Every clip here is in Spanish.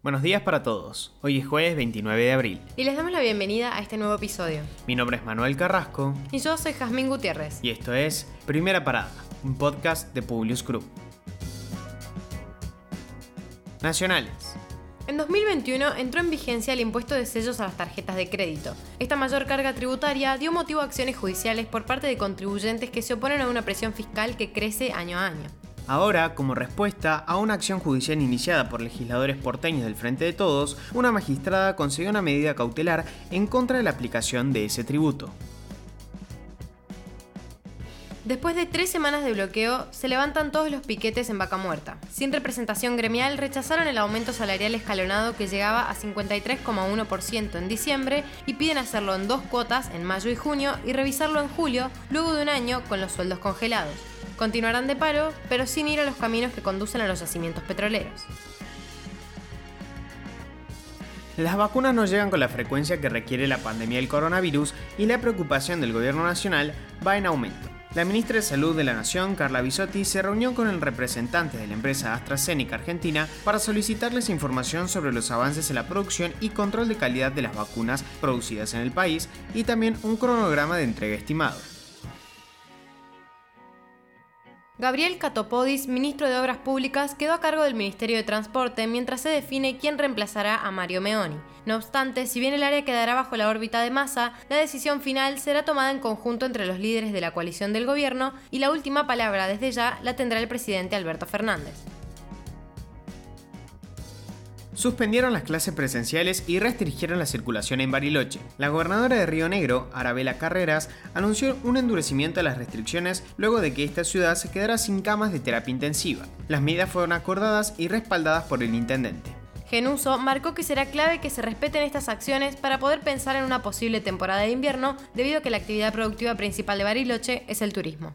Buenos días para todos. Hoy es jueves 29 de abril. Y les damos la bienvenida a este nuevo episodio. Mi nombre es Manuel Carrasco. Y yo soy Jazmín Gutiérrez. Y esto es Primera Parada, un podcast de Publius Group. Nacionales. En 2021 entró en vigencia el impuesto de sellos a las tarjetas de crédito. Esta mayor carga tributaria dio motivo a acciones judiciales por parte de contribuyentes que se oponen a una presión fiscal que crece año a año. Ahora, como respuesta a una acción judicial iniciada por legisladores porteños del Frente de Todos, una magistrada consiguió una medida cautelar en contra de la aplicación de ese tributo. Después de tres semanas de bloqueo, se levantan todos los piquetes en Vaca Muerta. Sin representación gremial, rechazaron el aumento salarial escalonado que llegaba a 53,1% en diciembre y piden hacerlo en dos cuotas en mayo y junio y revisarlo en julio, luego de un año con los sueldos congelados. Continuarán de paro, pero sin ir a los caminos que conducen a los yacimientos petroleros. Las vacunas no llegan con la frecuencia que requiere la pandemia del coronavirus y la preocupación del gobierno nacional va en aumento. La ministra de Salud de la Nación, Carla Bisotti, se reunió con el representante de la empresa AstraZeneca Argentina para solicitarles información sobre los avances en la producción y control de calidad de las vacunas producidas en el país y también un cronograma de entrega estimado. Gabriel Catopodis, ministro de Obras Públicas, quedó a cargo del Ministerio de Transporte mientras se define quién reemplazará a Mario Meoni. No obstante, si bien el área quedará bajo la órbita de Massa, la decisión final será tomada en conjunto entre los líderes de la coalición del gobierno y la última palabra desde ya la tendrá el presidente Alberto Fernández suspendieron las clases presenciales y restringieron la circulación en Bariloche. La gobernadora de Río Negro, Arabela Carreras, anunció un endurecimiento de las restricciones luego de que esta ciudad se quedara sin camas de terapia intensiva. Las medidas fueron acordadas y respaldadas por el intendente. Genuso marcó que será clave que se respeten estas acciones para poder pensar en una posible temporada de invierno, debido a que la actividad productiva principal de Bariloche es el turismo.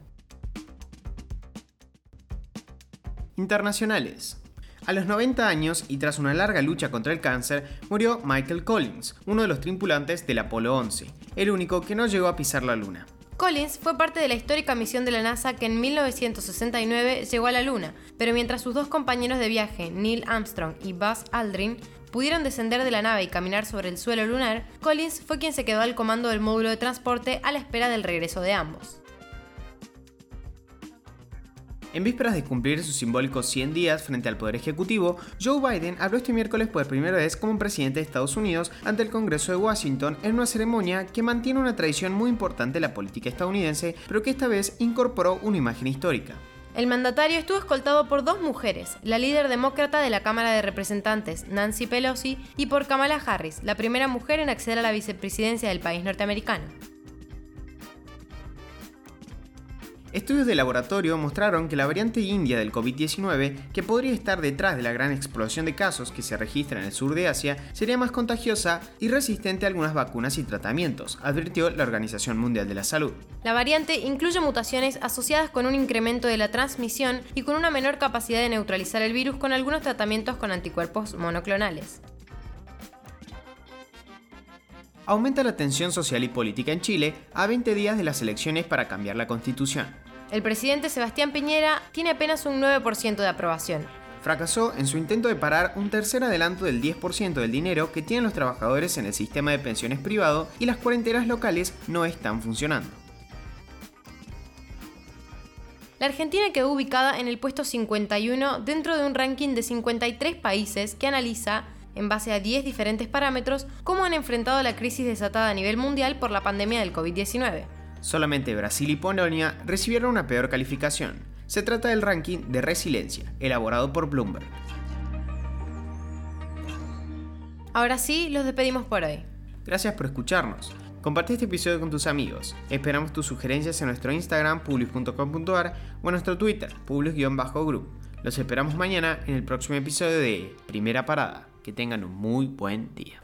Internacionales. A los 90 años y tras una larga lucha contra el cáncer, murió Michael Collins, uno de los tripulantes del Apolo 11, el único que no llegó a pisar la Luna. Collins fue parte de la histórica misión de la NASA que en 1969 llegó a la Luna, pero mientras sus dos compañeros de viaje, Neil Armstrong y Buzz Aldrin, pudieron descender de la nave y caminar sobre el suelo lunar, Collins fue quien se quedó al comando del módulo de transporte a la espera del regreso de ambos. En vísperas de cumplir sus simbólicos 100 días frente al Poder Ejecutivo, Joe Biden habló este miércoles por primera vez como presidente de Estados Unidos ante el Congreso de Washington en una ceremonia que mantiene una tradición muy importante de la política estadounidense, pero que esta vez incorporó una imagen histórica. El mandatario estuvo escoltado por dos mujeres, la líder demócrata de la Cámara de Representantes, Nancy Pelosi, y por Kamala Harris, la primera mujer en acceder a la vicepresidencia del país norteamericano. Estudios de laboratorio mostraron que la variante india del COVID-19, que podría estar detrás de la gran explosión de casos que se registra en el sur de Asia, sería más contagiosa y resistente a algunas vacunas y tratamientos, advirtió la Organización Mundial de la Salud. La variante incluye mutaciones asociadas con un incremento de la transmisión y con una menor capacidad de neutralizar el virus con algunos tratamientos con anticuerpos monoclonales. Aumenta la tensión social y política en Chile a 20 días de las elecciones para cambiar la constitución. El presidente Sebastián Piñera tiene apenas un 9% de aprobación. Fracasó en su intento de parar un tercer adelanto del 10% del dinero que tienen los trabajadores en el sistema de pensiones privado y las cuarentenas locales no están funcionando. La Argentina quedó ubicada en el puesto 51 dentro de un ranking de 53 países que analiza en base a 10 diferentes parámetros, cómo han enfrentado la crisis desatada a nivel mundial por la pandemia del COVID-19. Solamente Brasil y Polonia recibieron una peor calificación. Se trata del ranking de resiliencia, elaborado por Bloomberg. Ahora sí, los despedimos por hoy. Gracias por escucharnos. Comparte este episodio con tus amigos. Esperamos tus sugerencias en nuestro Instagram, publius.com.ar o en nuestro Twitter, publius-group. Los esperamos mañana en el próximo episodio de Primera Parada. Que tengan un muy buen día.